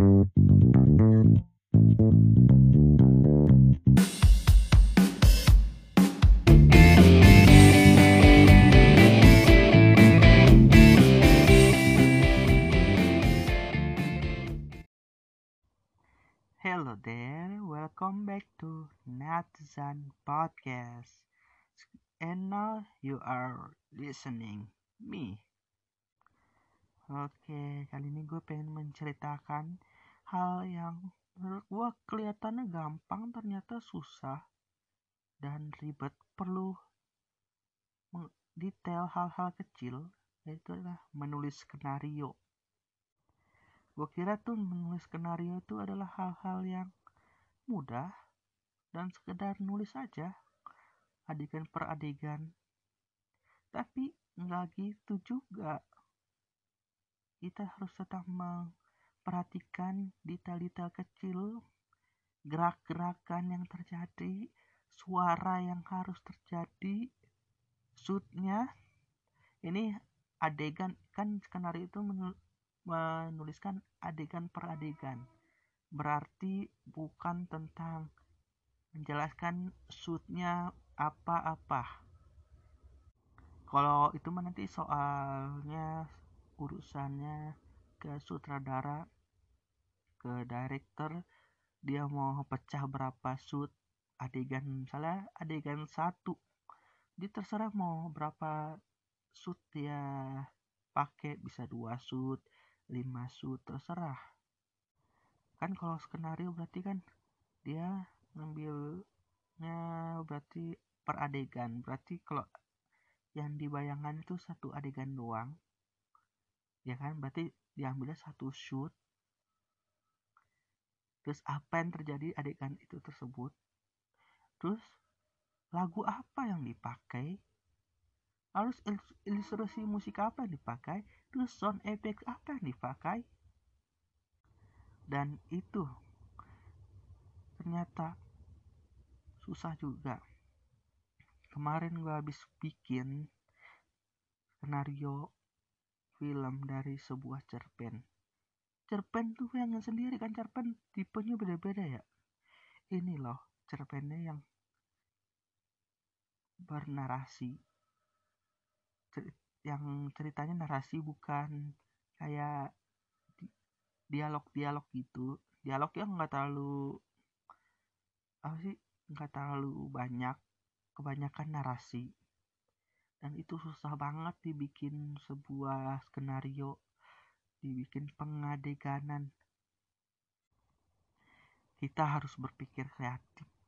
Hello there, welcome back to Natizan Podcast. And now you are listening me. Oke, kali ini gue pengen menceritakan hal yang menurut gue kelihatannya gampang ternyata susah dan ribet. Perlu detail hal-hal kecil yaitu adalah menulis skenario. Gue kira tuh menulis skenario itu adalah hal-hal yang mudah dan sekedar nulis aja adegan per adegan. Tapi nggak gitu juga kita harus tetap memperhatikan detail-detail kecil gerak-gerakan yang terjadi suara yang harus terjadi shootnya ini adegan kan skenario itu menuliskan adegan per adegan. Berarti bukan tentang menjelaskan shootnya apa-apa. Kalau itu nanti soalnya urusannya ke sutradara, ke director, dia mau pecah berapa shoot adegan misalnya adegan satu. Dia terserah mau berapa shoot dia pakai. Bisa dua shoot 5 shoot terserah. Kan kalau skenario berarti kan dia ngambilnya berarti per adegan. Berarti kalau yang dibayangkan itu satu adegan doang ya kan? Berarti diambilnya satu shoot. Terus apa yang terjadi adegan itu tersebut? Terus lagu apa yang dipakai? Harus ilustrasi musik apa yang dipakai? Terus sound effect apa yang dipakai? Dan itu ternyata susah juga. Kemarin gue habis bikin skenario film dari sebuah cerpen. Cerpen tuh yang sendiri kan cerpen tipenya beda-beda ya. Ini loh cerpennya yang bernarasi. Yang ceritanya narasi bukan kayak dialog-dialog gitu. Dialog yang nggak terlalu apa sih nggak terlalu banyak kebanyakan narasi dan itu susah banget dibikin sebuah skenario dibikin pengadeganan. Kita harus berpikir kreatif